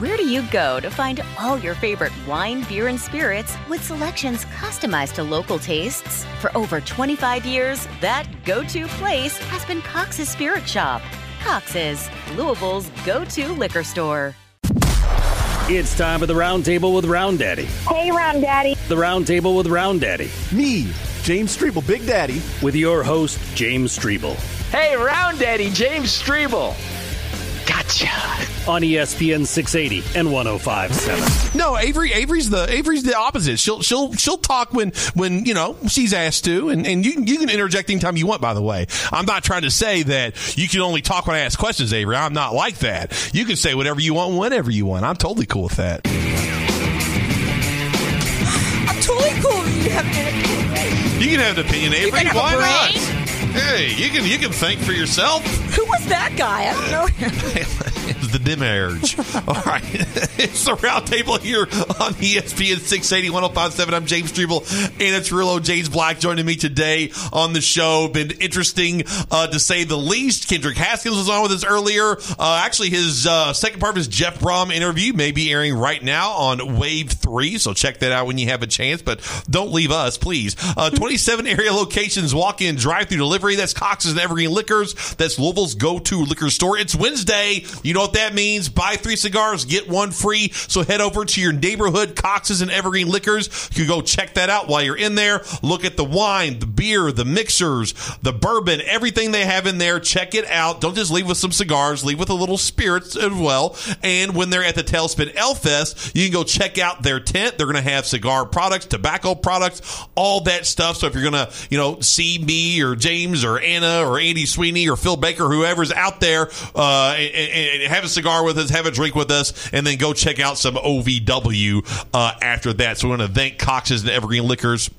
Where do you go to find all your favorite wine, beer, and spirits with selections customized to local tastes? For over 25 years, that go to place has been Cox's Spirit Shop. Cox's, Louisville's go to liquor store. It's time for the roundtable with Round Daddy. Hey, Round Daddy. The roundtable with Round Daddy. Me, James Streble, Big Daddy. With your host, James Streble. Hey, Round Daddy, James Streble. Gotcha. On ESPN 680 and 1057. No, Avery. Avery's the Avery's the opposite. She'll she'll she'll talk when when you know she's asked to, and and you you can interject anytime you want. By the way, I'm not trying to say that you can only talk when I ask questions, Avery. I'm not like that. You can say whatever you want, whenever you want. I'm totally cool with that. I'm totally cool with you having an opinion. You can have an opinion, Avery. can have Why a not? Hey, you can you can think for yourself. Who was that guy? I don't know was the Demerge. All right. it's the roundtable here on ESPN 680 1057. I'm James Streble, Anna Tarullo, James Black joining me today on the show. Been interesting uh, to say the least. Kendrick Haskins was on with us earlier. Uh, actually, his uh, second part of his Jeff Brohm interview may be airing right now on Wave 3, so check that out when you have a chance, but don't leave us, please. Uh, 27 area locations, walk in, drive through delivery. That's Cox's and Evergreen Liquors. That's Louisville's go to liquor store. It's Wednesday. You know what that means. Buy three cigars, get one free. So head over to your neighborhood Cox's and Evergreen Liquors. You can go check that out while you're in there. Look at the wine, the beer, the mixers, the bourbon, everything they have in there. Check it out. Don't just leave with some cigars, leave with a little spirits as well. And when they're at the Tailspin Ale Fest, you can go check out their tent. They're going to have cigar products, tobacco products, all that stuff. So if you're going to, you know, see me or James or Anna or Andy Sweeney or Phil Baker, whoever's out there, uh, and have a cigar with us, have a drink with us, and then go check out some OVW uh, after that. So we want to thank Cox's and Evergreen Liquors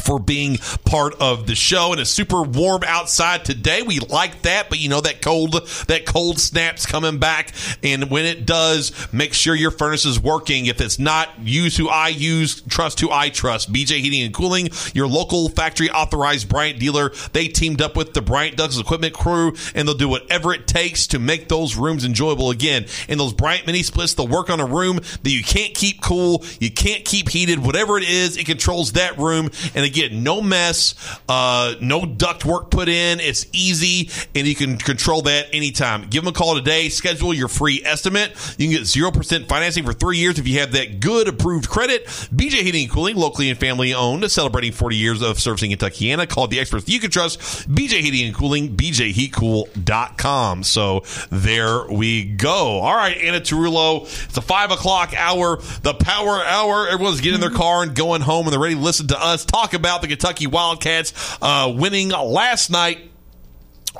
for being part of the show and it's super warm outside today. We like that but you know that cold that cold snaps coming back and when it does make sure your furnace is working. If it's not use who i use trust who i trust. Bj heating and cooling your local factory authorized bryant dealer. They teamed up with the bryant douglas equipment crew and they'll do whatever it takes to make those rooms enjoyable again. And those bryant mini splits they'll work on a room that you can't keep cool you can't keep heated whatever it is it controls that room and again, no mess, uh, no duct work put in. It's easy, and you can control that anytime. Give them a call today. Schedule your free estimate. You can get zero percent financing for three years if you have that good approved credit. BJ Heating and Cooling, locally and family owned, celebrating 40 years of servicing Kentuckiana. Call the experts you can trust. BJ Heating and Cooling, BJHeatCool.com. So there we go. All right, Anna Tarullo. It's a five o'clock hour, the power hour. Everyone's getting in their car and going home, and they're ready to listen to us talk the Kentucky Wildcats uh, winning last night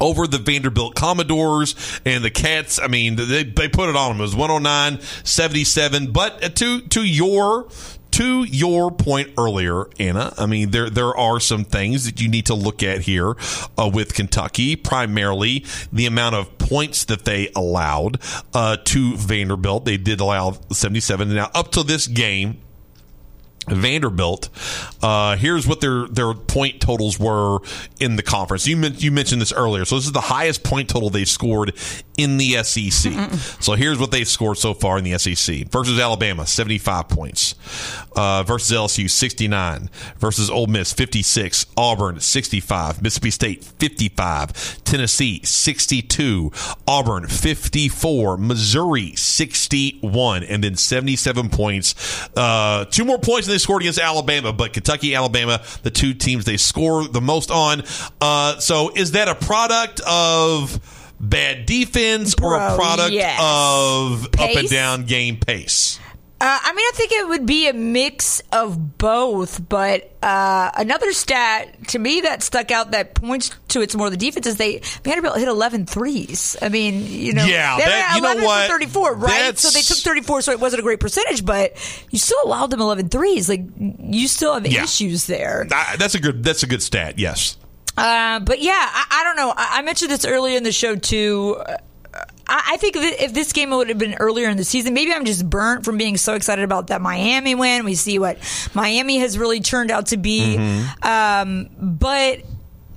over the Vanderbilt Commodores and the Cats. I mean, they, they put it on them. It was 109 77. But to, to your. To your point earlier, Anna, I mean there there are some things that you need to look at here uh, with Kentucky. Primarily, the amount of points that they allowed uh, to Vanderbilt. They did allow seventy seven. Now up to this game, Vanderbilt. Uh, here's what their their point totals were in the conference. You men- you mentioned this earlier. So this is the highest point total they've scored in the SEC. So here's what they've scored so far in the SEC versus Alabama, 75 points. Uh, versus LSU, 69. Versus Ole Miss, 56. Auburn, 65. Mississippi State, 55. Tennessee, 62. Auburn, 54. Missouri, 61. And then 77 points. Uh, two more points than they scored against Alabama, but Kentucky, Alabama, the two teams they score the most on. Uh, so is that a product of bad defense or a product yes. of up and down game pace? Uh, I mean, I think it would be a mix of both, but uh, another stat to me that stuck out that points to it's more the defense is they Vanderbilt hit 11 threes. I mean, you know, Yeah, they that- at you know 11 for what? 34, right? That's- So they took 34, so it wasn't a great percentage, but you still allowed them 11 threes. Like you still have Yeah. issues there. Uh, that's a good. That's a good stat. Yes. Uh, but yeah, I, I don't know. I, I mentioned this earlier in the show too. I, think if this game would have been earlier in the season, maybe I'm just burnt from being so excited about that Miami win. We see what Miami has really turned out to be. Um, but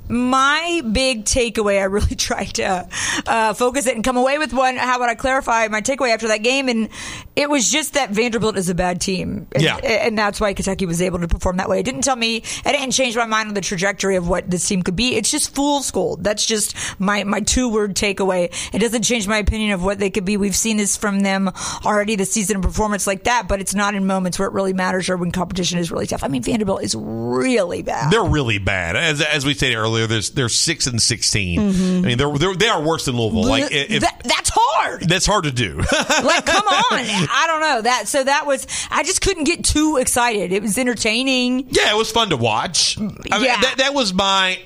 my big takeaway, I really tried to uh, focus it and come away with one. How would I clarify my takeaway after that game? And it was just that Vanderbilt is a bad team. And, Yeah. and that's why Kentucky was able to perform that way. It didn't tell me, it didn't change my mind on the trajectory of what this team could be. It's just fool's gold. That's just my, my two word takeaway. It doesn't change my opinion of what they could be. We've seen this from them already this season in performance like that, but it's not in moments where it really matters or when competition is really tough. I mean, Vanderbilt is really bad. They're really bad. As as we stated earlier, there's they're six and 16 mm-hmm. I mean, they're, they're they are worse than Louisville. Like if, That- that's hard. that's hard to do. like come on i don't know that so that was i just couldn't get too excited it was entertaining yeah, it was fun to watch. I mean, Yeah. that, that was my.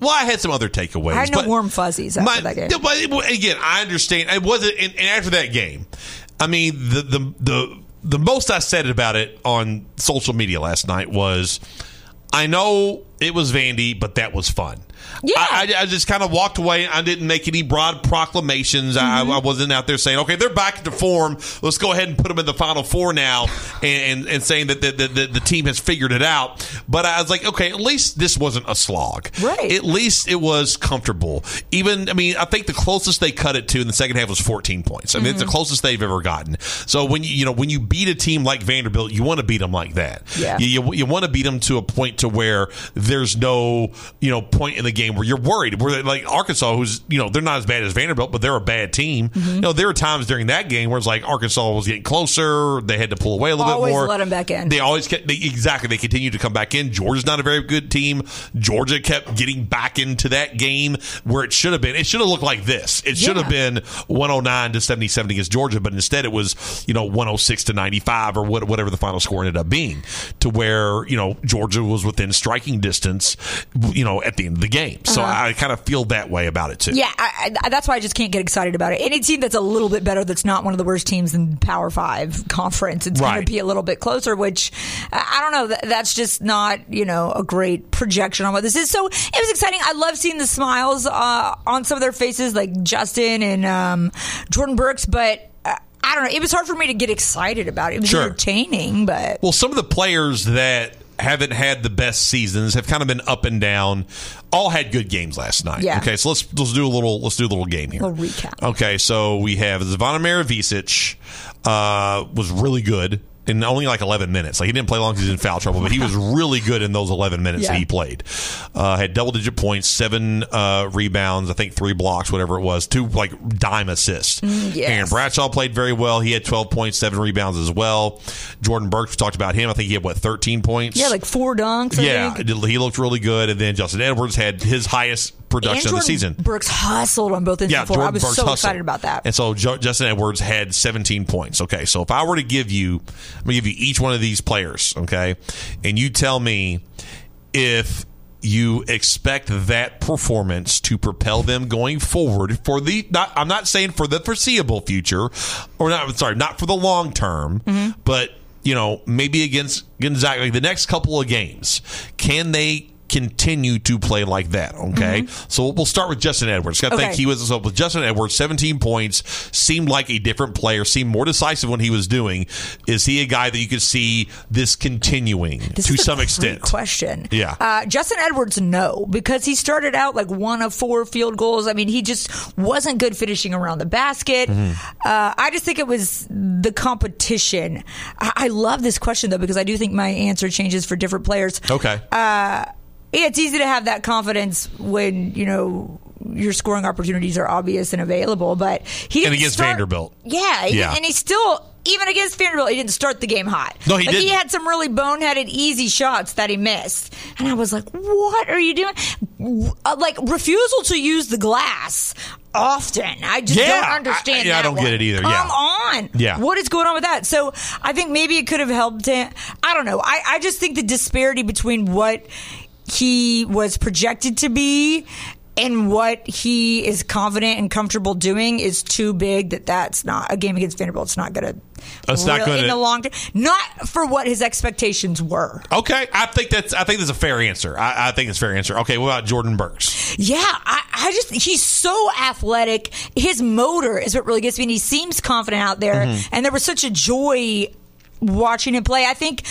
Well, I had some other takeaways. i had no warm fuzzies after my- that game But again, I understand. It wasn't. And, and after that game, I mean, the the the the most I said about it on social media last night was, I know it was Vandy, but that was fun. Yeah. I, I, just kind of walked away. I didn't make any broad proclamations. Mm-hmm. I, I wasn't out there saying, "Okay, they're back to form. Let's go ahead and put them in the Final Four now," and and, and saying that the, the, the, team has figured it out. But I was like, okay, at least this wasn't a slog. Right. At least it was comfortable. Even, I mean, I think the closest they cut it to in the second half was 14 points. I mean, it's Mm-hmm. the closest they've ever gotten. So when you, you know, when you beat a team like Vanderbilt, you want to beat them like that. Yeah. You, you, you want to beat them to a point to where there's no, you know, point in the game where you're worried. Where like Arkansas, who's, you know, they're not as bad as Vanderbilt, but they're a bad team. Mm-hmm. You know, there were times during that game where it's like Arkansas was getting closer. They had to pull away a little Always bit more. Let them back in. They always kept, they, exactly. They continued to come back in. Georgia's not a very good team. Georgia kept getting back into that game where it should have been. It should have looked like this. It should have been 109 to 77 against Georgia, but instead it was, you know, 106 to 95 or what, whatever the final score ended up being to where, you know, Georgia was within striking distance, you know, at the end of the game. So I kind of feel that way about it too. Uh-huh. yeah I, I, that's why i just can't get excited about it any team that's a little bit better that's not one of the worst teams in power five conference it's going to be a little bit closer which i don't know that, that's just not you know a great projection on what this is so it was exciting i love seeing the smiles uh, on some of their faces like justin and um, jordan burks but uh, I don't know. It was hard for me to get excited about it. It was Sure. entertaining, but Well, some of the players that haven't had the best seasons have kind of been up and down. All had good games last night. Yeah. Okay, so let's let's do a little let's do a little game here. Little recap. Okay, so we have Zvonimir Maravisic uh, was really good in only like 11 minutes. Like he didn't play long because he was in foul trouble, but he was really good in those 11 minutes that he played. Uh, had double digit points, seven uh, rebounds, I think three blocks, whatever it was, two like dime assists. Mm, yes. Aaron Bradshaw played very well. He had 12 points, seven rebounds as well. Jordan Burks, we talked about him. I think he had what 13 points. yeah, like four dunks. I yeah, think. he looked really good. And then Justin Edwards had his highest production and of the season. Burks hustled on both ends Yeah, of the floor. I was Burks so hustled. excited about that. And so Jo- Justin Edwards had 17 points. Okay, so if I were to give you, I'm gonna give you each one of these players. Okay, and you tell me if you expect that performance to propel them going forward for the not I'm not saying for the foreseeable future or not sorry not for the long term Mm-hmm. but you know maybe against Gonzaga like the next couple of games can they continue to play like that okay so we'll start with Justin Edwards I think Mm-hmm. He was so with Justin Edwards 17 points seemed like a different player seemed more decisive when he was doing is he a guy that you could see this continuing This to is a some extent Question. Yeah. Uh, Justin Edwards, no, because he started out like one of four field goals. I mean, he just wasn't good finishing around the basket. Mm-hmm. Uh, I just think it was the competition. I, I love this question though because I do think my answer changes for different players. okay Yeah, it's easy to have that confidence when you know your scoring opportunities are obvious and available. But he And against start- Vanderbilt. Yeah, Yeah. and he still even against Vanderbilt, he didn't start the game hot. No, he like, didn't. He had some really boneheaded, easy shots that he missed, and I was like, "What are you doing?" Uh, Like refusal to use the glass often. I just Yeah, don't understand. I- yeah, I don't get it either. Come Yeah. on. Yeah. What is going on with that? So I think maybe it could have helped him. I don't know. I, I just think the disparity between what he was projected to be and what he is confident and comfortable doing is too big that that's not a game against Vanderbilt. It's not going to. It's not gonna- in the long term. Not for what his expectations were. Okay, I think that's I think that's a fair answer. I, I think it's a fair answer. Okay, what about Jordan Burks? Yeah, I, I just he's so athletic. His motor is what really gets me, and he seems confident out there. Mm-hmm. And there was such a joy watching him play. I think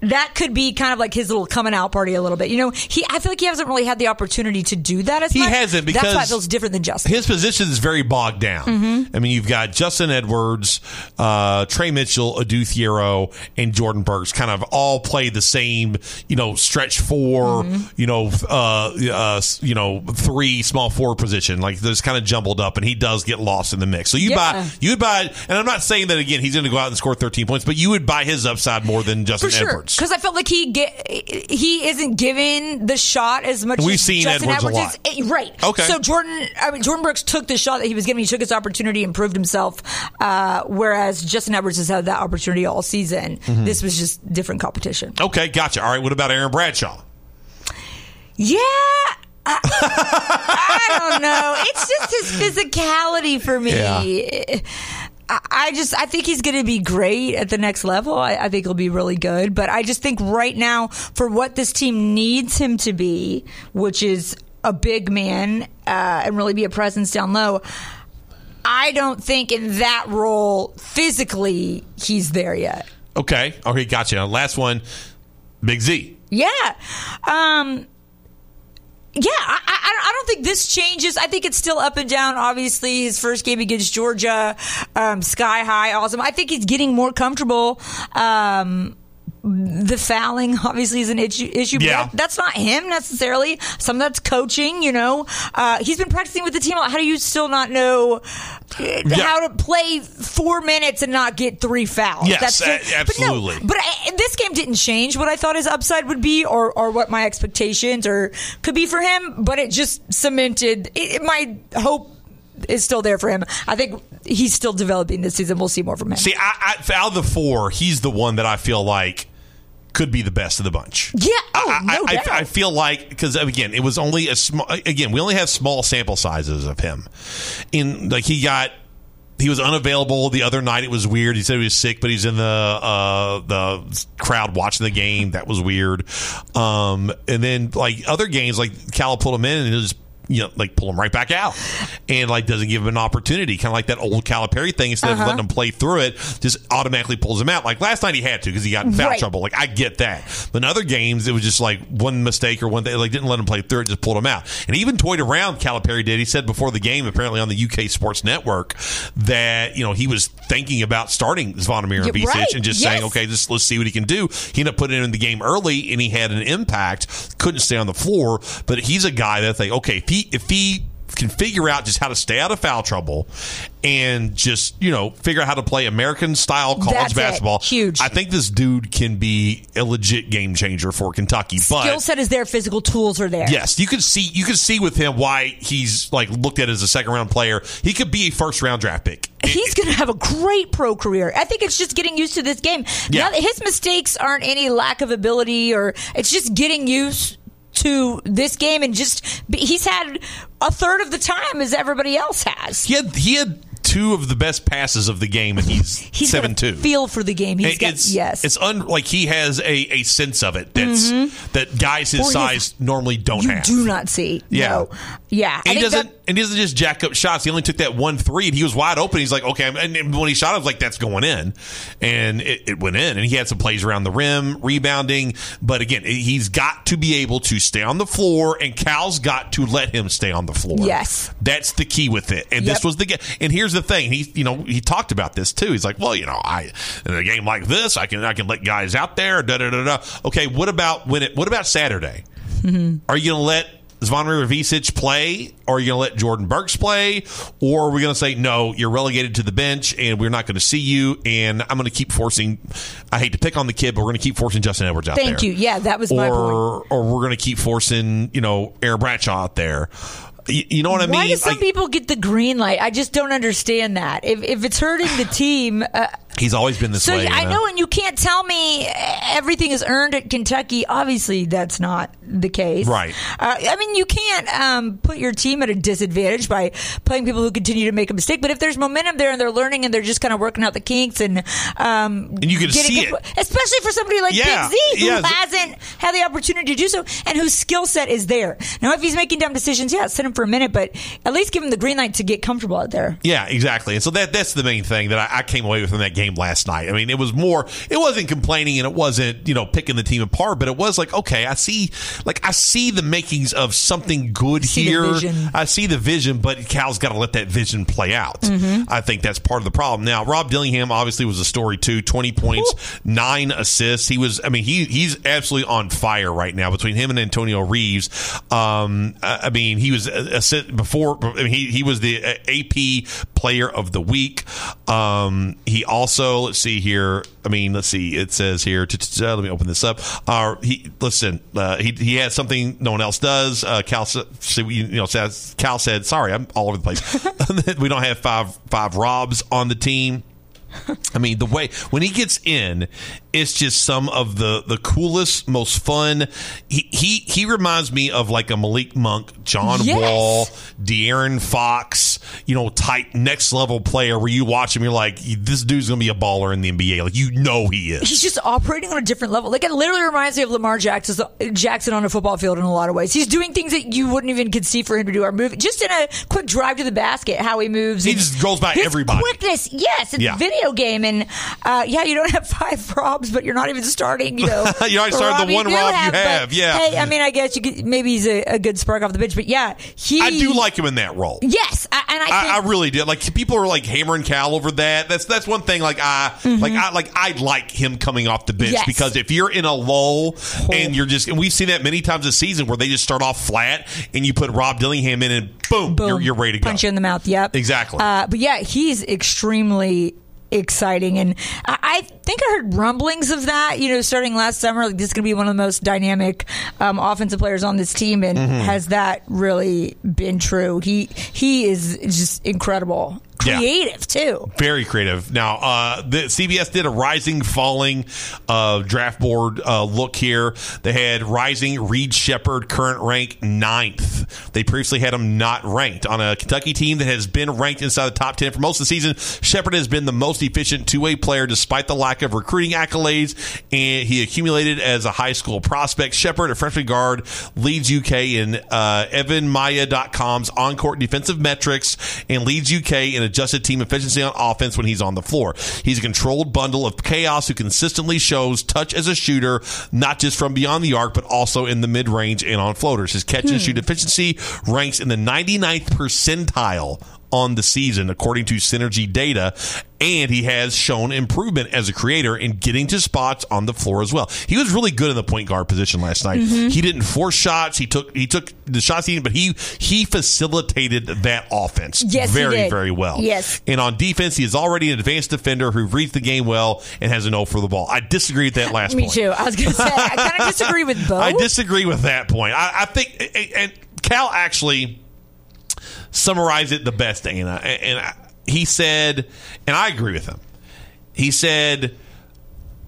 that could be kind of like his little coming out party a little bit. You know, he I feel like he hasn't really had the opportunity to do that as He much. hasn't that's why it feels different than Justin. His position is very bogged down. Mm-hmm. I mean, you've got Justin Edwards, uh, Tre Mitchell, Adou Thiero, and Jordan Burks kind of all play the same, you know, stretch 4 Mm-hmm. you know, uh, uh, you know, three small forward position. Like there's kind of jumbled up, and he does get lost in the mix. So you Yeah. buy, you would buy, and I'm not saying that again. He's going to go out and score 13 points, but you would buy his upside more than Justin sure, Edwards. Because I felt like he get he isn't given the shot as much. We've as seen Justin Edwards a lot. is. Eh, right? Okay. So Jordan, I mean Jordan Burks took the shot that he was given. He took his opportunity and proved himself. Uh, whereas Justin Edwards has had that opportunity all season. Mm-hmm. This was just different competition. Okay, gotcha. All right, what about Aaron Bradshaw? Yeah. I, I don't know. It's just his physicality for me. I I just I think he's going to be great at the next level. I, I think he'll be really good, but I just think right now for what this team needs him to be, which is a big man uh, and really be a presence down low. I don't think in that role physically he's there yet. Okay, okay, gotcha. Last one, Big Z. Yeah. Um, yeah, I, I, I don't think this changes. I think it's still up and down. Obviously, his first game against Georgia, um, sky high, awesome. I think he's getting more comfortable. Um, the fouling obviously is an issue, issue Yeah. but that's not him necessarily. Some of that's coaching, you know. Uh, he's been practicing with the team. How do you still not know uh, how to play four minutes and not get three fouls? Yes, just- a- absolutely. But, no, but I, this game didn't change what I thought his upside would be, or or what my expectations or could be for him. But it just cemented. It, my hope is still there for him. I think he's still developing this season. We'll see more from him. See, I, I, out of the four, he's the one that I feel like could be the best of the bunch. Yeah. Oh, I, no I, doubt. I, I feel like because again, it was only a small. Again, we only have small sample sizes of him. In like he got. He was unavailable the other night. It was weird. He said he was sick, but he's in the uh, the crowd watching the game. That was weird. Um, and then like other games, like Cal pulled him in and he'll just you know like pull him right back out, and like doesn't give him an opportunity. Kind of like that old Calipari thing. Instead Uh-huh. of letting him play through it, just automatically pulls him out. Like last night he had to because he got in foul Right. trouble. Like I get that. But in other games, it was just like one mistake or one thing. Like didn't let him play through it, just pulled him out. And even toyed around. Calipari did. He said before the game, apparently on the UK Sports Network, that you know he was thinking about starting Zvonimir Yeah, Ivisic right. and just Yes. saying, okay, just let's see what he can do. He ended up putting him in the game early, and he had an impact. Couldn't stay on the floor, but he's a guy that they okay if he if he can figure out just how to stay out of foul trouble and just you know figure out how to play American style college That's it. basketball. Huge. I think this dude can be a legit game changer for Kentucky. But Skill set is there. Physical tools are there. Yes, you can see you can see with him why he's like looked at as a second round player. He could be a first round draft pick. He's going to have a great pro career. I think it's just getting used to this game. Yeah. Now his mistakes aren't any lack of ability, or it's just getting used to this game, and just he's had a third of the time as everybody else has. He had he had two of the best passes of the game, and he's, He's seven a two. feel for the game. He's It- got it's yes. it's un, like he has a, a sense of it that's mm-hmm. that guys his Or size has- normally don't you have. do not see. Yeah. No. Yeah. And he doesn't, that- and he doesn't just jack up shots. He only took that one three, and he was wide open. He's like, okay, and, and when he shot, I was like, that's going in, and it, it went in. And he had some plays around the rim, rebounding. But again, he's got to be able to stay on the floor, and Cal's got to let him stay on the floor. Yes. that's the key with it. And Yep. this was the game. And here's the thing: he, you know, he talked about this too. He's like, well, you know, I in a game like this, I can I can let guys out there. Da da da da. Okay, what about when it? What about Saturday? Mm-hmm. Are you going to let Zvonimir Ivisic play, or are you going to let Jordan Burks play, or are we going to say no? You're relegated to the bench, and we're not going to see you. And I'm going to keep forcing. I hate to pick on the kid, but we're going to keep forcing Justin Edwards out Thank there. Thank you. Yeah, that was my or, Or we're going to keep forcing you know Aaron Bradshaw out there. You, know what I Why mean? do some Like, people get the green light? I just don't understand that. If if it's hurting the team, uh, he's always been this so way. you I know, and you can't tell me everything is earned at Kentucky. Obviously, that's not the case. Right. Uh, I mean, you can't um, put your team at a disadvantage by playing people who continue to make a mistake. But if there's momentum there and they're learning and they're just kind of working out the kinks and um, And you can see it. especially for somebody like Yeah, Big Z who yeah. hasn't had the opportunity to do so and whose skill set is there. Now, if he's making dumb decisions, yeah, sit him for a minute, but at least give him the green light to get comfortable out there. Yeah, exactly. And so that that's the main thing that I, I came away with from that game last night. I mean, it was more, it wasn't complaining and it wasn't, you know, picking the team apart, but it was like, okay, I see, like, I see the makings of something good See here. I see the vision, but Cal's got to let that vision play out. Mm-hmm. I think that's part of the problem. Now, Rob Dillingham obviously was a story too. Twenty points, nine assists. He was. I mean, he he's absolutely on fire right now. Between him and Antonio Reeves, um, I I mean, he was a, a, before. I mean, he he was the uh, AP Player of the Week. Um, he also let's see here. I mean, let's see. It says here. Let me open this up. Uh, he listen. Uh, he he has something no one else does. Uh, Cal, you know, says Cal said, "Sorry, I'm all over the place. we don't have five five Robs on the team." I mean, the way when he gets in, it's just some of the the coolest, most fun. He he he reminds me of like a Malik Monk, John Yes. Wall, De'Aaron Fox, you know, type next level player where you watch him, you're like, this dude's gonna be a baller in the NBA. Like you know he is. He's just operating on a different level. Like it literally reminds me of Lamar Jackson, Jackson on a football field in a lot of ways. He's doing things that you wouldn't even conceive for him to do. Or move just in a quick drive to the basket, how he moves. He just goes by everybody. Quickness, yes, it's Yeah. video game, and uh, yeah, you don't have five Robs, but you're not even starting. You know, You already started the Rob you one Rob you but, have, yeah. Hey, I mean, I guess you could, maybe he's a, a good spark off the bench, but yeah, he. I do like him in that role. Yes, I, and I, think, I, I really did. Like people are like hammering Cal over that. That's that's one thing. Like I like I like I like him coming off the bench Mm-hmm. Yes. because if you're in a lull and you're just and we've seen that many times this season where they just start off flat and you put Rob Dillingham in and boom, boom, you're, you're ready to go. punch you in the mouth. Yep, Exactly. Uh, but yeah, he's extremely exciting, and I, I think I heard rumblings of that. You know, starting last summer, like this is going to be one of the most dynamic um, offensive players on this team, and Mm-hmm. has that really been true? He he is just incredible, Yeah. creative too. Very creative. Now, uh, the CBS did a rising, falling uh, draft board uh, look here. They had rising Reed Sheppard, current rank ninth. They previously had him not ranked on a Kentucky team that has been ranked inside the top ten for most of the season. Sheppard has been the most efficient two way player despite the lack of recruiting accolades, and he accumulated as a high school prospect. Sheppard, a freshman guard, leads UK in uh, EvanMiya.com's on court defensive metrics and leads UK in adjusted team efficiency on offense when he's on the floor. He's a controlled bundle of chaos who consistently shows touch as a shooter, not just from beyond the arc, but also in the mid range and on floaters. His catch and hmm. shoot efficiency ranks in the 99th percentile on the season, according to Synergy data. And he has shown improvement as a creator in getting to spots on the floor as well. He was really good in the point guard position last night. Mm-hmm. He didn't force shots. He took he took the shots he didn't, but he he facilitated that offense Yes, very very well. Yes. And on defense, he is already an advanced defender who reads the game well and has an O for the ball. I disagree with that last Me point. too. I was going to say I kind of disagree with both. I disagree with that point. I, I think, and Cal actually summarized it the best, Dana. And I- he said, and I agree with him. He said,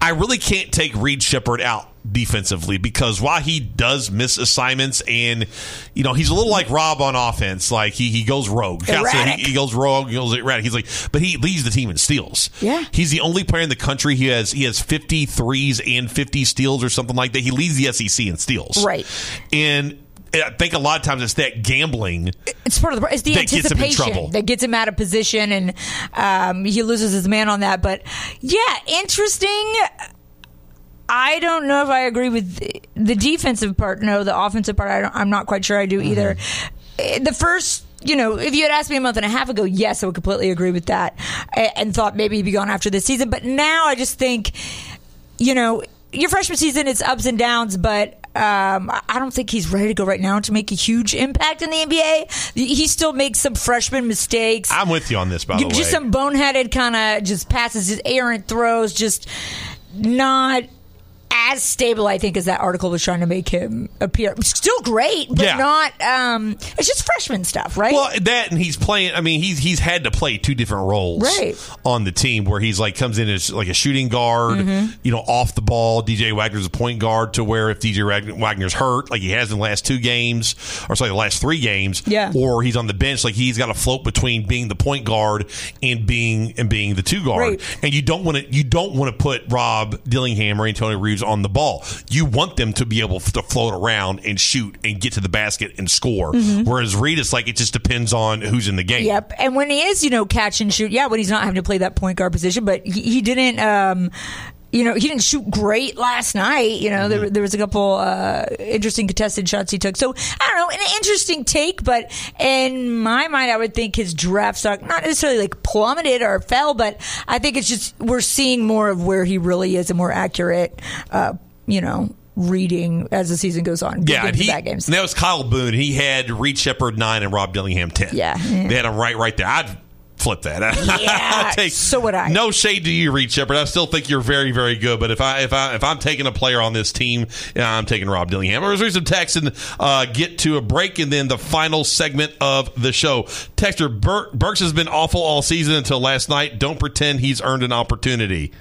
I really can't take Reed Sheppard out defensively because while he does miss assignments and you know he's a little like Rob on offense like he, he goes rogue he, he goes rogue he goes erratic he's like but he leads the team in steals Yeah. he's the only player in the country he has he has 50 threes and 50 steals or something like that he leads the SEC in steals Right. and I think a lot of times it's that gambling it's part of the it's the that gets him in trouble. that gets him out of position and um, he loses his man on that. But yeah interesting. I don't know if i agree with the defensive part. No the offensive part I don't, i'm not quite sure i do either. Eh, the first you know, if you had asked me a month and a half ago, yes, I would completely agree with that, a- and thought maybe he'd be gone after this season. But now I just think, you know, your freshman season, it's ups and downs, but um, I don't think he's ready to go right now to make a huge impact in the NBA. He still makes some freshman mistakes. I'm with you on this by the way just some boneheaded kind of just passes, his errant throws, just not as stable, I think, as that article was trying to make him appear. Still great, but Yeah. not. Um, it's just freshman stuff, right? Well, that and he's playing. I mean, he's he's had to play two different roles Right. on the team where he's like comes in as like a shooting guard, Mm-hmm. you know, off the ball. DJ Wagner's a point guard to where if DJ Wagner's hurt, like he has in the last two games, or sorry, the last three games, Yeah. or he's on the bench, like he's got to float between being the point guard and being and being the two guard. Right. And you don't want to you don't want to put Rob Dillingham or Antonio Reeves on the ball. You want them to be able to float around and shoot and get to the basket and score. Whereas Reed, it's like it just depends on who's in the game. Mm-hmm. Yep. And when he is, you know, catch and shoot, yeah, when he's not having to play that point guard position, but he, he didn't, um, you know, he didn't shoot great last night. You know, there, there was a couple uh, interesting contested shots he took. So I don't know, an interesting take, but in my mind, I would think his draft stock not necessarily like plummeted or fell, but I think it's just we're seeing more of where he really is, a more accurate, uh, you know, reading as the season goes on. Yeah, and he, bad games. and that was Kyle Boone. He had Reed Sheppard nine and Rob Dillingham ten. Yeah. they had him right, right there. I'd flip that. Yeah, I'd so would I. No shade to you, Reed Sheppard. I still think you're very, very good. But if I if I if I'm taking a player on this team, I'm taking Rob Dillingham. Let's read some text and uh, get to a break, and then the final segment of the show. Texter Bur- Burks has been awful all season until last night. Don't pretend he's earned an opportunity.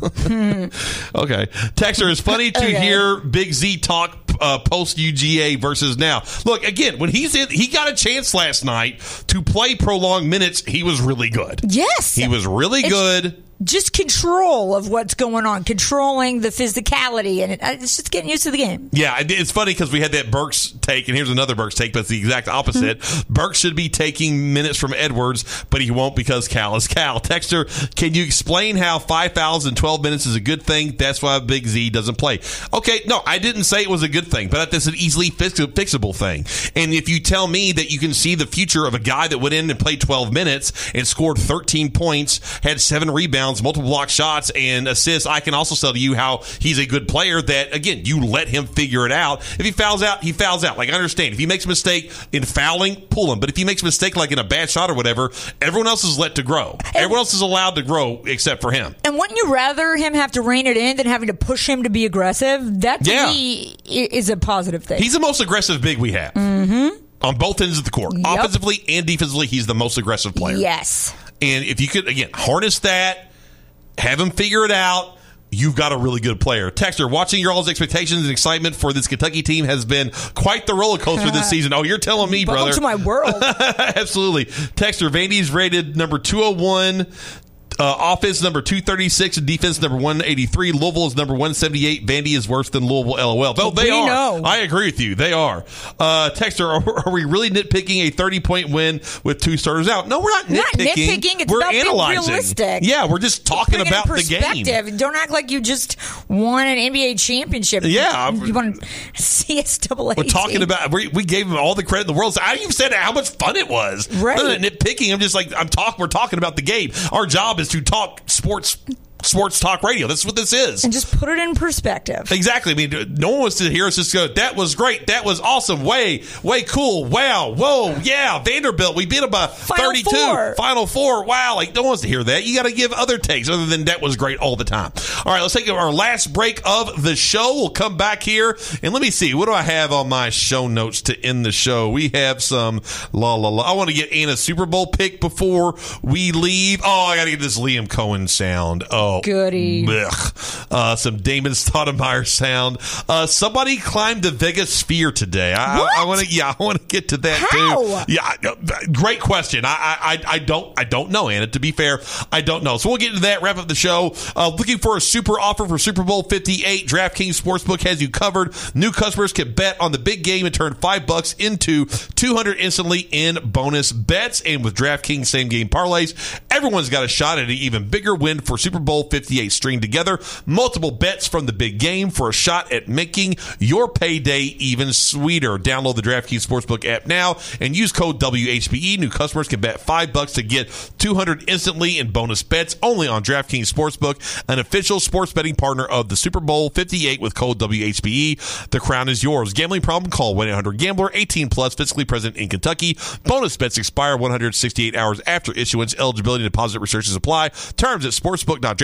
Okay. Texter, it's funny to Okay. hear Big Z talk uh, post UGA versus now. Look, again, when he's in, he got a chance last night to play prolonged minutes. He was really good. yes. He was really It's- good. Just control of what's going on, controlling the physicality, and it, uh, it's just getting used to the game. Yeah, it's funny because we had that Burks take, and here's another Burks take, but it's the exact opposite. Burks should be taking minutes from Edwards, but he won't because Cal is Cal. Texter, can you explain how five fouls in 12 minutes is a good thing? That's why Big Z doesn't play. Okay, no, I didn't say it was a good thing, but that's an easily fix- fixable thing. And if you tell me that you can see the future of a guy that went in and played 12 minutes and scored 13 points, had seven rebounds, multiple block shots, and assists, I can also tell you how he's a good player that, again, you let him figure it out. If he fouls out, he fouls out. Like, I understand. If he makes a mistake in fouling, pull him. But if he makes a mistake, like in a bad shot or whatever, everyone else is let to grow. Everyone else is allowed to grow except for him. And wouldn't you rather him have to rein it in than having to push him to be aggressive? That to Yeah. me is a positive thing. He's the most aggressive big we have. Mm-hmm. On both ends of the court. Yep. Offensively and defensively, he's the most aggressive player. yes. And if you could, again, harness that, have him figure it out, you've got a really good player. Texter, watching your all's expectations and excitement for this Kentucky team has been quite the roller coaster this season. Oh, you're telling me, Welcome brother. to my world. Absolutely. Texter, Vandy's rated number 201. Uh, offense number 236 and defense number 183. Louisville is number 178. Vandy is worse than Louisville, lol. Well, they We are. know. I agree with you. They are. Uh, Texter, are, are we really nitpicking a 30 point win with two starters out? No, we're not nitpicking. Not nitpicking, it's we're analyzing. realistic. Yeah, we're just talking about the game. perspective. Don't act like you just won an NBA championship. Yeah. You won CSAA. We're talking about we, we gave them all the credit in the world. I even said how much fun it was. Right. Rather than nitpicking, I'm just like I'm talk. We're talking about the game. Our job is to talk sports, sports talk radio. That's what this is. and just put it in perspective. Exactly. I mean, no one wants to hear us just go, that was great. That was awesome. Way, way cool. Wow. Whoa. Yeah. Vanderbilt. We beat them by Final 32. four. Final four. Wow. Like, no one wants to hear that. You got to give other takes other than that was great all the time. All right. Let's take our last break of the show. We'll come back here and let me see. What do I have on my show notes to end the show? We have some la la la. I want to get Anna's Super Bowl pick before we leave. Oh, I got to get this Liam Coen sound. Oh, Goody. Blech. Uh, some Damon Stoudamire sound. Uh, somebody climbed the Vegas sphere today. I, I, I want to. Yeah, I want to get to that How? too. Yeah, great question. I, I I don't I don't know, Anna. To be fair, I don't know. So we'll get into that. Wrap up the show. Uh, looking for a super offer for Super Bowl Fifty Eight. DraftKings Sportsbook has you covered. New customers can bet on the big game and turn five bucks into two hundred instantly in bonus bets. And with DraftKings same game parlays, everyone's got a shot at an even bigger win for Super Bowl 58 string together. Multiple bets from the big game for a shot at making your payday even sweeter. Download the DraftKings Sportsbook app now and use code WHBE. New customers can bet five bucks to get 200 instantly in bonus bets only on DraftKings Sportsbook, an official sports betting partner of the Super Bowl 58 with code WHBE. The crown is yours. Gambling problem? Call 1-800-GAMBLER. 18 plus, physically present in Kentucky. Bonus bets expire 168 hours after issuance. Eligibility deposit restrictions apply. Terms at sportsbook.draftkings.com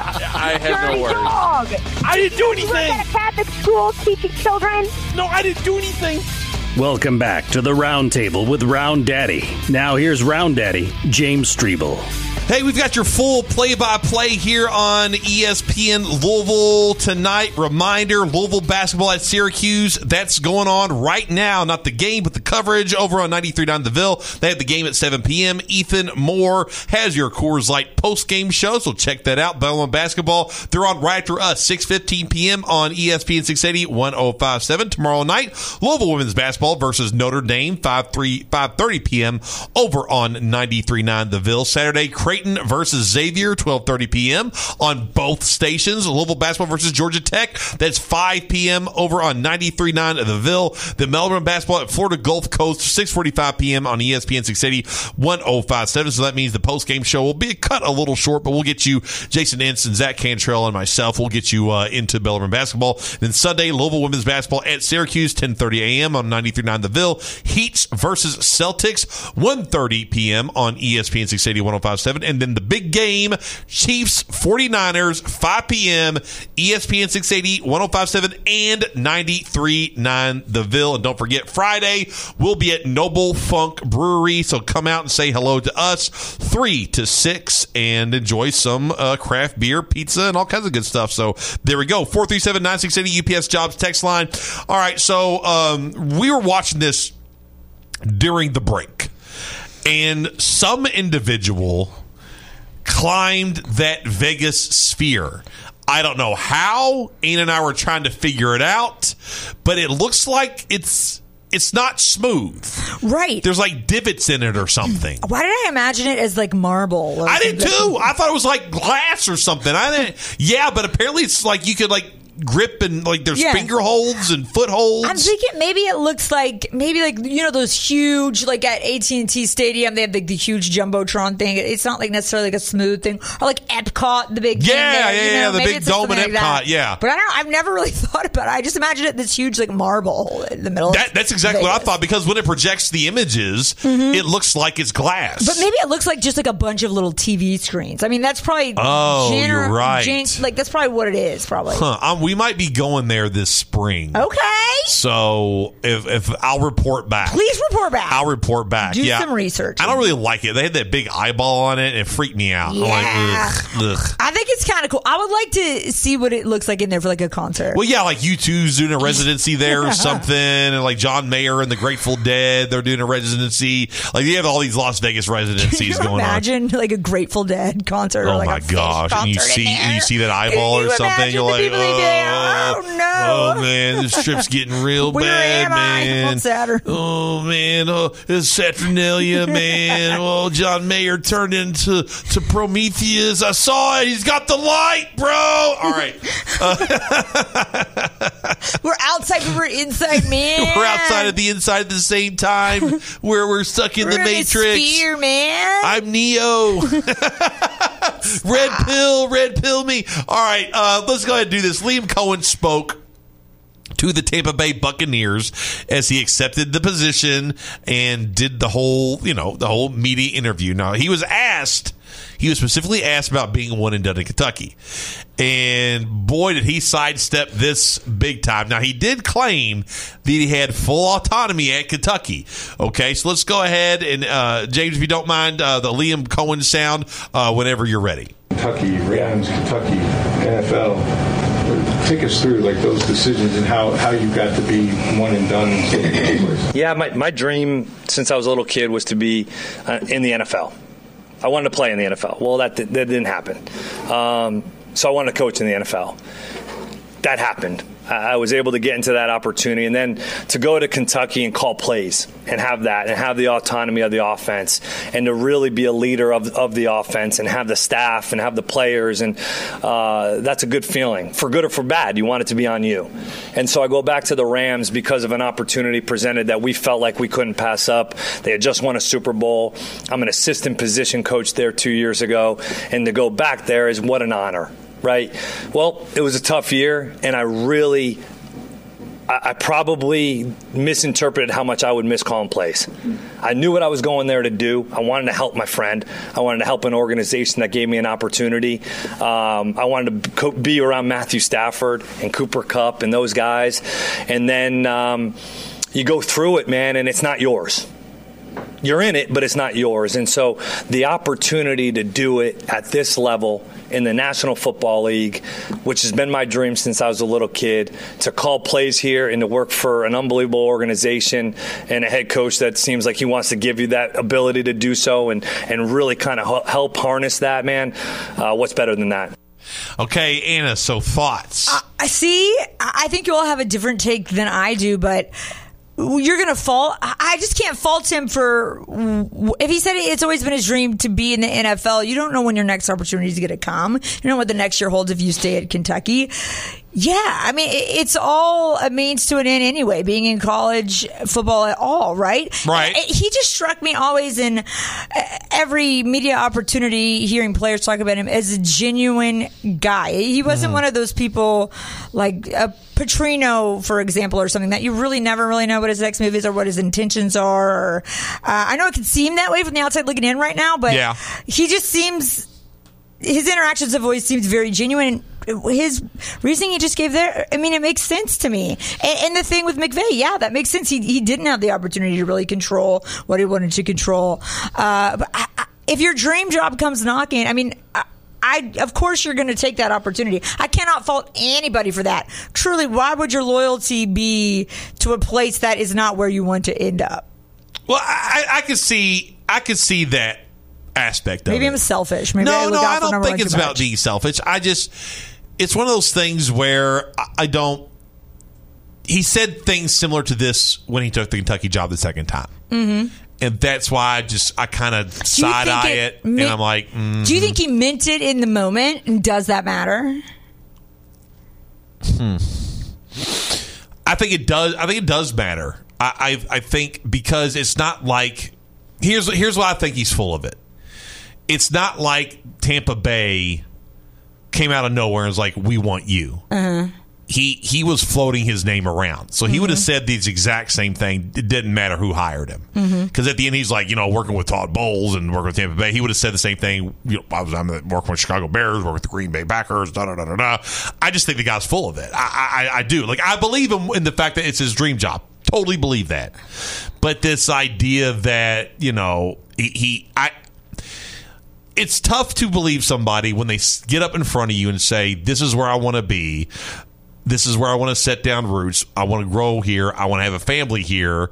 Streble! I have Dirty no words. dog! I didn't do You work anything. at a Catholic school teaching children? No, I didn't do anything. Welcome back to the Round Table with Round Daddy. Now here's Round Daddy, James Streble. Hey, we've got your full play by play here on ESPN Louisville tonight. Reminder Louisville basketball at Syracuse. That's going on right now. Not the game, but the coverage over on 93.9 The Ville. They have the game at 7 p.m. Ethan Moore has your Coors Light post game show, so check that out. Bellarmine basketball. They're on right after us, 6.15 p.m. on ESPN 680 1057. Tomorrow night, Louisville women's basketball versus Notre Dame, 5 3 5.30 p.m. over on 93.9 The Ville. Saturday, Creighton versus Xavier, 12:30 p.m. on both stations. Louisville basketball versus Georgia Tech. That's 5 p.m. over on 93.9 of the Ville. The Bellarmine basketball at Florida Gulf Coast, 6:45 p.m. on ESPN 680 1057. So that means the post game show will be cut a little short, but we'll get you Jason Ensign, Zach Cantrell, and myself. We'll get you uh, into Bellarmine basketball. Then Sunday, Louisville women's basketball at Syracuse, 10:30 a.m. on 93.9 The Ville. Heats versus Celtics, 1:30 p.m. on ESPN 680 1057. And then the big game, Chiefs 49ers, 5 p.m. ESPN 680 1057 and 93.9 The Ville. And don't forget, Friday, we'll be at Noble Funk Brewery. So come out and say hello to us, 3 to 6, and enjoy some uh, craft beer, pizza, and all kinds of good stuff. So there we go. 437 9680 UPS Jobs text line. All right. So um, we were watching this during the break, and some individual climbed that Vegas sphere. I don't know how. Ian and I were trying to figure it out, but it looks like it's it's not smooth. Right. There's like divots in it or something. Why did I imagine it as like marble? or I did too. I thought it was like glass or something. I didn't. Yeah, but apparently it's like you could like grip and like there's Yeah. finger holds and foot holds. I'm thinking maybe it looks like maybe like you know those huge like at AT and T Stadium they have like the huge jumbotron thing. It's not like necessarily like a smooth thing or like Epcot the big Yeah, there, yeah, you know? yeah, the Maybe big dome in like. Epcot, yeah. But I don't. know. I've never really thought about it. I just imagine it this huge like marble in the middle. That, that's exactly what I thought because when it projects the images, it looks like it's glass. But maybe it looks like just like a bunch of little TV screens. I mean, that's probably Oh, you're right. gen- like that's probably what it is. Probably. Huh, um, we might be going there this spring. Okay. So if if I'll report back. Please report back. I'll report back. Do yeah. some research. I don't really like it. They had that big eyeball on it and it freaked me out. Yeah. I'm like, ugh, ugh. I think it's kind of cool. I would like to see what it looks like in there for like a concert. Well, yeah, like U2's doing a residency there or something, and like John Mayer and the Grateful Dead, they're doing a residency. Like you have all these Las Vegas residencies going imagine like a Grateful Dead concert? on. or Oh like my gosh! And you see, and you see that eyeball or something, you're like, people like, oh, oh, no. oh man, this trip's getting real Where bad, am I man. on Saturn? Oh man, oh, it's Saturnalia, man. Oh, John Mayer turned into to Prometheus. I saw it. He's got the light, bro. All right. We're outside, but we're inside, man. We're outside at the inside at the same time, where we're stuck in We're the in Matrix. sphere, man. I'm Neo. red pill, red pill me. All right, uh, let's go ahead and do this. Liam Coen spoke to the Tampa Bay Buccaneers as he accepted the position and did the whole, you know, the whole media interview. Now, he was asked, he was specifically asked about being one and done in Kentucky. And boy, did he sidestep this big time. Now, he did claim that he had full autonomy at Kentucky. Okay, so let's go ahead and, uh, James, if you don't mind, uh, the Liam Coen sound uh, whenever you're ready. Kentucky, Rams, Kentucky, NFL. take us through like those decisions and how, how you got to be one and done in so many places. Yeah, my, my dream since I was a little kid was to be uh, in the NFL. I wanted to play in the NFL. Well, that, that didn't happen. Um, so I wanted to coach in the NFL. That happened. I was able to get into that opportunity and then to go to Kentucky and call plays and have that and have the autonomy of the offense and to really be a leader of, of the offense and have the staff and have the players and uh, that's a good feeling for good or for bad. You want it to be on you. And so I go back to the Rams because of an opportunity presented that we felt like we couldn't pass up. They had just won a Super Bowl. I'm an assistant position coach there two years ago. And to go back there is what an honor right? Well, it was a tough year, and I really, I, probably misinterpreted how much I would miss calling plays. I knew what I was going there to do. I wanted to help my friend. I wanted to help an organization that gave me an opportunity. Um, I wanted to be around Matthew Stafford and Cooper Kupp and those guys, and then um, you go through it, man, and it's not yours you're in it, but it's not yours. And so the opportunity to do it at this level in the National Football League, which has been my dream since I was a little kid, to call plays here and to work for an unbelievable organization and a head coach that seems like he wants to give you that ability to do so and, and really kind of help harness that, man. Uh, what's better than that? Okay, Anna, so thoughts? I uh, see. I think you all have a different take than I do, but you're going to fault. I just can't fault him for if he said it's always been his dream to be in the NFL. You don't know when your next opportunity is to come. You know what the next year holds if you stay at Kentucky. Yeah, I mean, it's all a means to an end anyway, being in college football at all, right? Right. He just struck me always in every media opportunity hearing players talk about him as a genuine guy. He wasn't mm one of those people like a Petrino, for example, or something that you really never really know what his next move is or what his intentions are. Or, uh, I know it can seem that way from the outside looking in right now, but yeah. he just seems his interactions have always seemed very genuine. His reasoning he just gave there, I mean, it makes sense to me. And, and, the thing with McVay, yeah, that makes sense. He, he didn't have the opportunity to really control what he wanted to control. Uh, but I, I, if your dream job comes knocking, I mean, I, I, of course you're going to take that opportunity. I cannot fault anybody for that. Truly, why would your loyalty be to a place that is not where you want to end up? Well, I, I could see, I could see that aspect of Maybe I'm selfish. Maybe no, I no, I don't think it's about being selfish. I just, it's one of those things where I don't. He said things similar to this when he took the Kentucky job the second time. Mm-hmm. And that's why I just I kind of side eye it, it and I'm like, mm-hmm. do you think he meant it in the moment? And does that matter? Hmm. I think it does. I think it does matter. I, I, I think because it's not like here's here's why I think he's full of it it's not like Tampa Bay came out of nowhere and was like, "We want you." Uh-huh. He he was floating his name around, so he mm-hmm. would have said the exact same thing. It didn't matter who hired him, because mm-hmm. at the end he's like, you know, working with Todd Bowles and working with Tampa Bay. He would have said the same thing. You know, I was I'm working with Chicago Bears, working with the Green Bay Packers. Da da da da da. I just think the guy's full of it. I I, I do like I believe him in the fact that it's his dream job. Totally believe that, but this idea that you know he, he I it's tough to believe somebody when they get up in front of you and say, "This is where I want to be." This is where I want to set down roots. I want to grow here. I want to have a family here.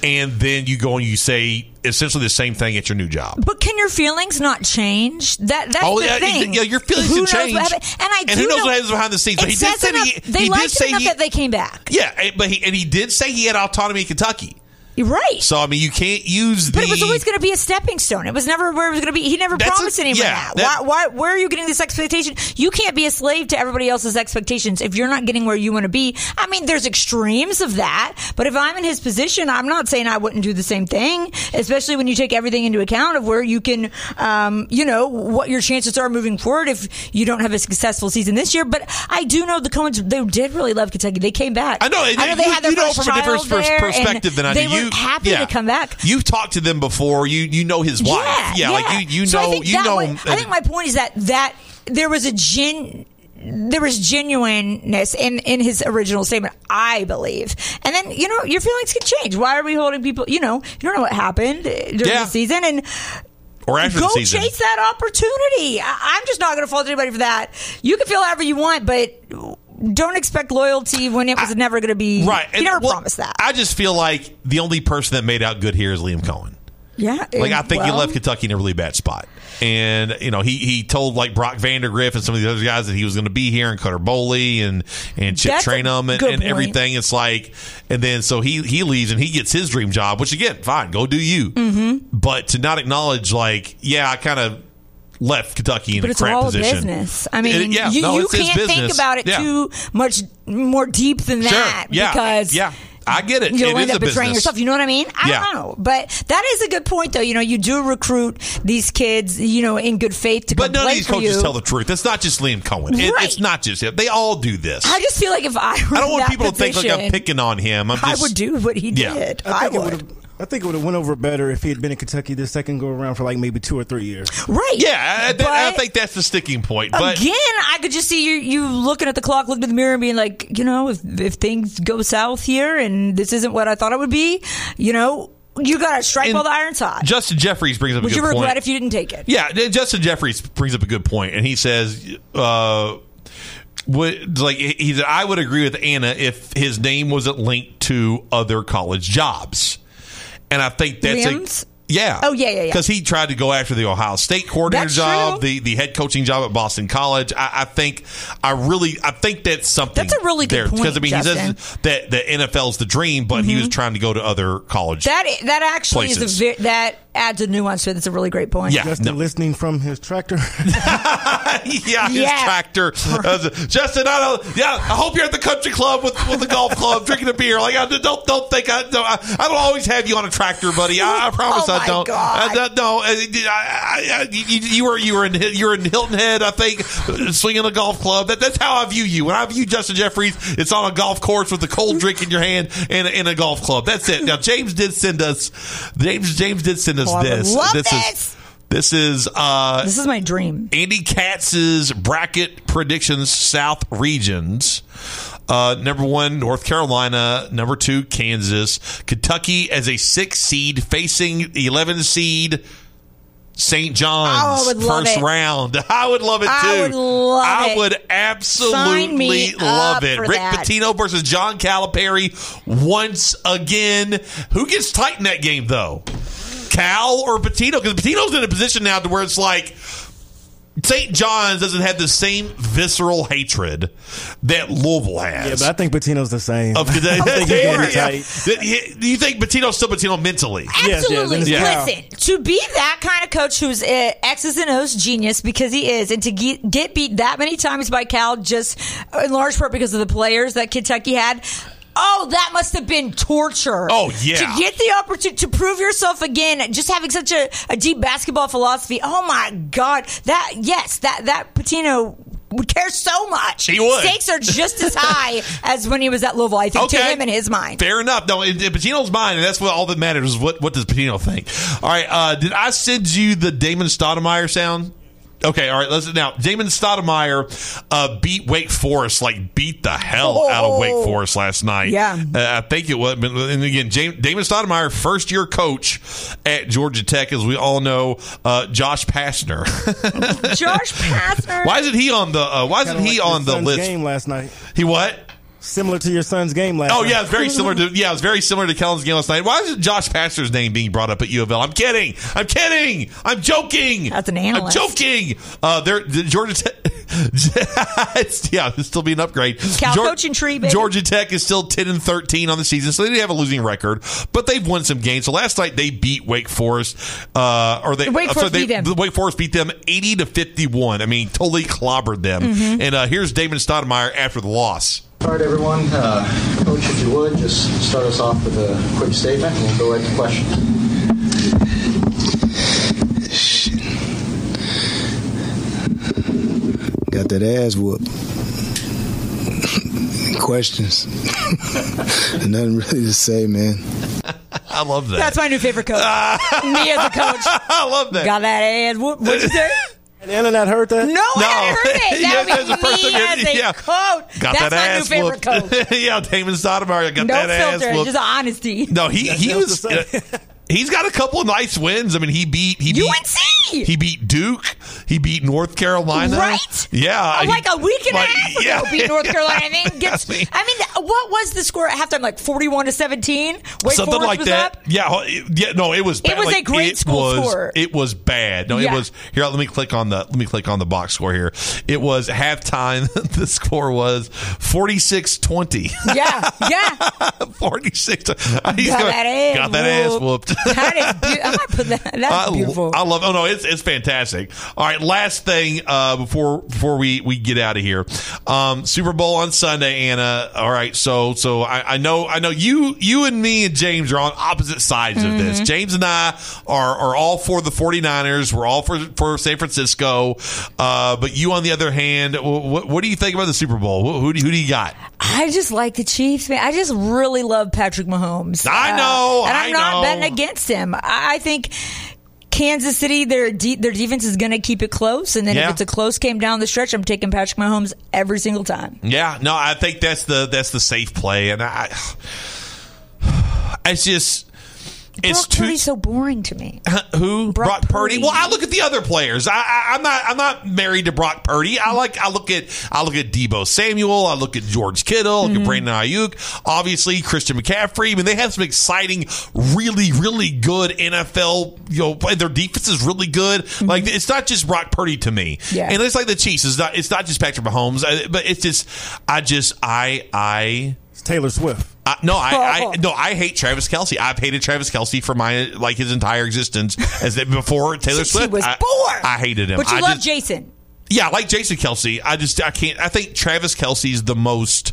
And then you go and you say essentially the same thing at your new job. But can your feelings not change? That that's oh, the yeah, thing. Yeah, your feelings who can change. and I and who knows know, what happens behind the scenes? But he did say enough, he, they he liked did say enough he, that they came back. Yeah, eh, but he and he did say he had autonomy in Kentucky. Right. So I mean, you can't use the. But it was always going to be a stepping stone. It was never where it was going to be. He never promised a- anyone yeah, that. that- Why, why? Where are you getting this expectation? You can't be a slave to everybody else's expectations if you're not getting where you want to be. I mean, there's extremes of that. But if I'm in his position, I'm not saying I wouldn't do the same thing. Especially when you take everything into account of where you can, um, you know, what your chances are moving forward if you don't have a successful season this year. But I do know the Coens. They did really love Kentucky. They came back. I know. I know they you, had their you know from a different pers- perspective than I do. You happy yeah. to come back. You've talked to them before. You you know his wife. Yeah, Yeah, like you you So I know think you know. him. I think my point is that that there was a gen. There was genuineness in, in his original statement, I believe. And then, you know, your feelings can change. Why are we holding people, you know, you don't know what happened during Yeah. the season. And or after go the season. chase that opportunity. I, I'm just not going to fault anybody for that. You can feel however you want, but don't expect loyalty when it was never going to be. Right. He And, never well, promised that. I just feel like the only person that made out good here is Liam Coen. yeah. Like I think he left Kentucky in a really bad spot. And you know he he told like Brock Vandagriff and some of the other guys that he was going to be here and Cutter Boley and and Chip Trayanum and, and everything. It's like and then so he he leaves and he gets his dream job, which again, fine, go do you. Mm-hmm. But to not acknowledge like yeah, I kind of left Kentucky in But a it's crap all position. business. I mean, It- yeah, you, no, you can't think about it Yeah. too much more deep than Sure. that Yeah. because yeah, I get it. You'll It end is up a betraying business. yourself. You know what I mean? I Yeah. don't know, but that is a good point, though. You know, you do recruit these kids, you know, in good faith to But come none of these coaches you. tell the truth. It's not just Liam Coen. It- it's not just him. They all do this. I just feel like if I were I don't want that people to think like I'm picking on him. I'm I would do what he Yeah. did. I I, would. Would. I think it would have went over better if he had been in Kentucky the second go around for like maybe two or three years. Right. Yeah, I, I think that's the sticking point. But Again, I could just see you you looking at the clock, looking in the mirror, and being like, you know, if if things go south here and this isn't what I thought it would be, you know, you got to strike And while the iron's hot. Justin Jeffries brings up Would a you good regret point. if you didn't take it? Yeah, Justin Jeffries brings up a good point, and he says, uh, would, like he said, I would agree with Anna if his name wasn't linked to other college jobs, and I think that's Liam's? A. Yeah. Oh, yeah, yeah, yeah. Because he tried to go after the Ohio State coordinator That's job, true. the the head coaching job at Boston College. I, I think I really I think that's something. That's a really good there. point, Because I mean, Justin. he says that the NFL's the dream, but he was trying to go to other college. That that actually Places. is a ve- that adds a nuance to it. That's a really great point. Yeah. Justin no. listening from his tractor. yeah, his Yeah. tractor. Uh, Justin, I don't. Yeah, I hope you're at the country club with, with the golf club drinking a beer. Like, I don't don't think I. No, I, I don't always have you on a tractor, buddy. I, I promise Oh I my don't. God. I, don't- no, I, I, I, you, you were you were in you were in Hilton Head, I think, swinging a golf club. That, that's how I view you. When I view Justin Jeffries, it's on a golf course with a cold drink in your hand and, a- and a golf club. That's it. Now, James did send us. James James did send us Oh, this. love this this. is. This is uh, This is my dream. Andy Katz's bracket predictions South regions. Uh, number one, North Carolina. Number two, Kansas. Kentucky as a six seed facing 11 seed St. John's Oh, I would love first it. round. I would love it too. I would love I it. would absolutely love it. Rick that. Pitino versus John Calipari once again. Who gets tight in that game though? Cal or Pitino? Because Pitino's in a position now to where it's like St. John's doesn't have the same visceral hatred that Louisville has. yeah, but I think Pitino's the same. of I think he's gonna be Yeah. tight. Do you think Pitino's still Pitino mentally? Yes, yes, Absolutely. and. Listen, to be that kind of coach who's a X's and O's genius because he is, and to get, get beat that many times by Cal just in large part because of the players that Kentucky had. Oh, that must have been torture. Oh, yeah. To get the opportunity to prove yourself again, just having such a, a deep basketball philosophy. Oh my God. That, yes, that, that Pitino would care so much. He would. Stakes are just as high as when he was at Louisville, I think, to him in his mind. Fair enough. No, in, in Pitino's mind, and that's what all that matters is what, what does Pitino think. All right, uh, did I send you the Damon Stoudamire sound? Okay, all right. Let's now. Damon Stoudamire uh, beat Wake Forest, like beat the hell out of Wake Forest last night. Yeah. uh, I think it was. And again, James, Damon Stoudamire, first year coach at Georgia Tech, as we all know. Uh, Josh Pastner. Josh Pastner. why isn't he on the? Uh, why isn't Kinda he like on the list? Game last night, He what? Similar to your son's game last night. Oh night. yeah, it's very similar to yeah, it's very similar to Kellen's game last night. Why is Josh Pastner's name being brought up at U of L? I'm kidding. I'm kidding. I'm joking. That's an analyst. I'm joking. Uh, they're the Georgia Tech. it's, yeah, it's still be an upgrade. Cal coaching tree, baby. Georgia Tech is still 10 and 13 on the season, so they didn't have a losing record, but they've won some games. So last night they beat Wake Forest, uh, or they Wake I'm Forest they, beat them. the Wake Forest beat them 80 to 51. I mean, totally clobbered them. Mm-hmm. And uh, here's Damon Stoudamire after the loss. All right, everyone. Uh, Coach, if you would, just start us off with a quick statement, and we'll go right to questions. Got that ass whooped. Questions. Nothing really to say, man. I love that. That's my new favorite coach. Me as a coach. I love that. Got that ass. What, what'd you say? And the internet heard that. No, I hadn't heard it. Yeah, That that's would be first me as a yeah. coach. Got That's that my ass new favorite whooped. coach. yeah, Damon Stoudamire got No that ass filter, whooped. just honesty. no, he he was. He's got a couple of nice wins. I mean, he beat he beat UNC. he beat Duke. He beat North Carolina. Right? Yeah. Oh, he- like a week and like, a half ago, yeah. beat North Carolina. I mean, gets, I mean- I mean, what was the score at halftime? Like forty-one to seventeen. Wake Something Forest like that. Up? Yeah, yeah. No, it was. It was Like, a great school was, score. It was bad. No, Yeah. it was. Here, let me click on the. Let me click on the box score here. It was halftime. the score was 46-20. Yeah, yeah. 46. Got gonna- that ass got that ass whooped. That is beau- I might put that. That's I, beautiful. I love. Oh no, it's it's fantastic. All right, last thing uh, before before we we get out of here, um, Super Bowl on Sunday, Anna. All right, so so I, I know I know you you and me and James are on opposite sides of this. Mm-hmm. James and I are are all for the 49ers. We're all for for San Francisco. Uh, but you, on the other hand, what, what do you think about the Super Bowl? Who, who do who do you got? I just like the Chiefs, man. I just really love Patrick Mahomes. I Uh, know, and I'm I not know. betting against him. I, I think Kansas City, their de- their defense is going to keep it close, and then Yeah. if it's a close game down the stretch, I'm taking Patrick Mahomes every single time. Yeah, no, I think that's the that's the safe play, and I, it's just it's Brock too Purdy's so boring to me. who Brock, Purdy. Purdy. Well, I look at the other players. I, I, I'm not I'm not married to Brock Purdy. I like I look at I look at Deebo Samuel. I look at George Kittle. I look Mm-hmm. at Brandon Aiyuk. Obviously, Christian McCaffrey. I mean, they have some exciting, really really good NFL. You know, their defense is really good. Like it's not just Brock Purdy to me. Mm-hmm. Yeah. and it's like the Chiefs. It's not it's not just Patrick Mahomes, but it's just I just I I. It's Taylor Swift. Uh, no, I, I no, I hate Travis Kelce. I've hated Travis Kelce for my like his entire existence as that before Taylor Since he Swift. was I, born. I hated him. But you I love just- Jason. Yeah, I like Jason Kelce. I just I can't. I think Travis Kelce's the most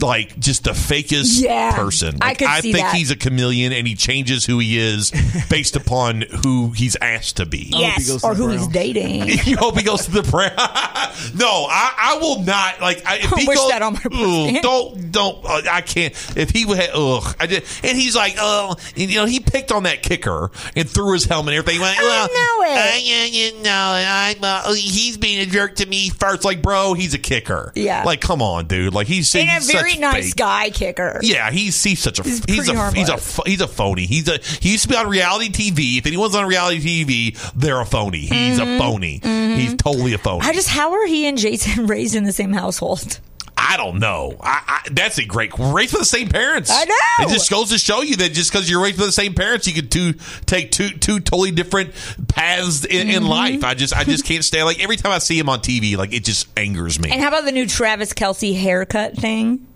like just the fakest Yeah, person. I Like, could see think that. he's a chameleon and he changes who he is based upon who he's asked to be. Yes, to or the who he's dating. You hope he goes to the Brown. no, I, I will not. Like, I, if he wish goes, that on my Ugh, birthday. don't, don't. Uh, I can't. If he would, ugh. I just, and he's like, oh, and, you know, he picked on that kicker and threw his helmet and everything. He Went, well, know it. yeah, you know, I'm, uh, he's being a jerk to me first. Like, bro, he's a kicker. Yeah. Like, come on, dude. Like, he's And a he's very such nice fake. guy kicker. Yeah, he's he's such a He's he's, pretty a he's a he's a phony. He's a he used to be on reality TV. If anyone's on reality TV, they're a phony. He's a phony. He's totally a phony. Mm-hmm. I just, how are he and Jason raised in the same household? I don't know. I, I, that's a great raised by the same parents. I know. It just goes to show you that just because you're raised by the same parents, you could two take two two totally different paths in, Mm-hmm. in life. I just I just can't stand. Like every time I see him on TV, like it just angers me. And how about the new Travis Kelce haircut thing?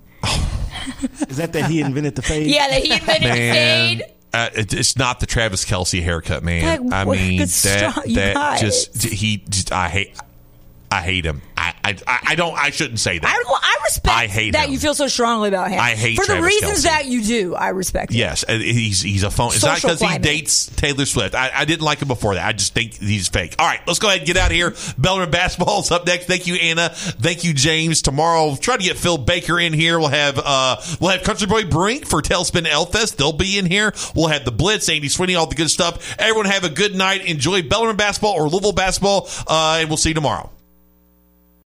Is that that he invented the fade? Yeah, that he invented the fade. Uh, it- it's not the Travis Kelce haircut, man. Like, I mean that strong- that just he just I hate I hate him. I I, I don't I shouldn't say that. I, well, I respect I hate that him. you feel so strongly about him. I hate for the reasons Kelce. that you do. I respect. it. Yes, he's he's a phone. It's not because he dates Taylor Swift. I, I didn't like him before that. I just think he's fake. All right, let's go ahead and get out of here. Bellarmine basketball's up next. Thank you, Anna. Thank you, James. Tomorrow, try to get Phil Baker in here. We'll have uh we'll have Country Boy Brink for Tailspin Ale Fest. They'll be in here. We'll have the Blitz, Andy Sweeney, all the good stuff. Everyone have a good night. Enjoy Bellarmine basketball or Louisville basketball, uh, and we'll see you tomorrow.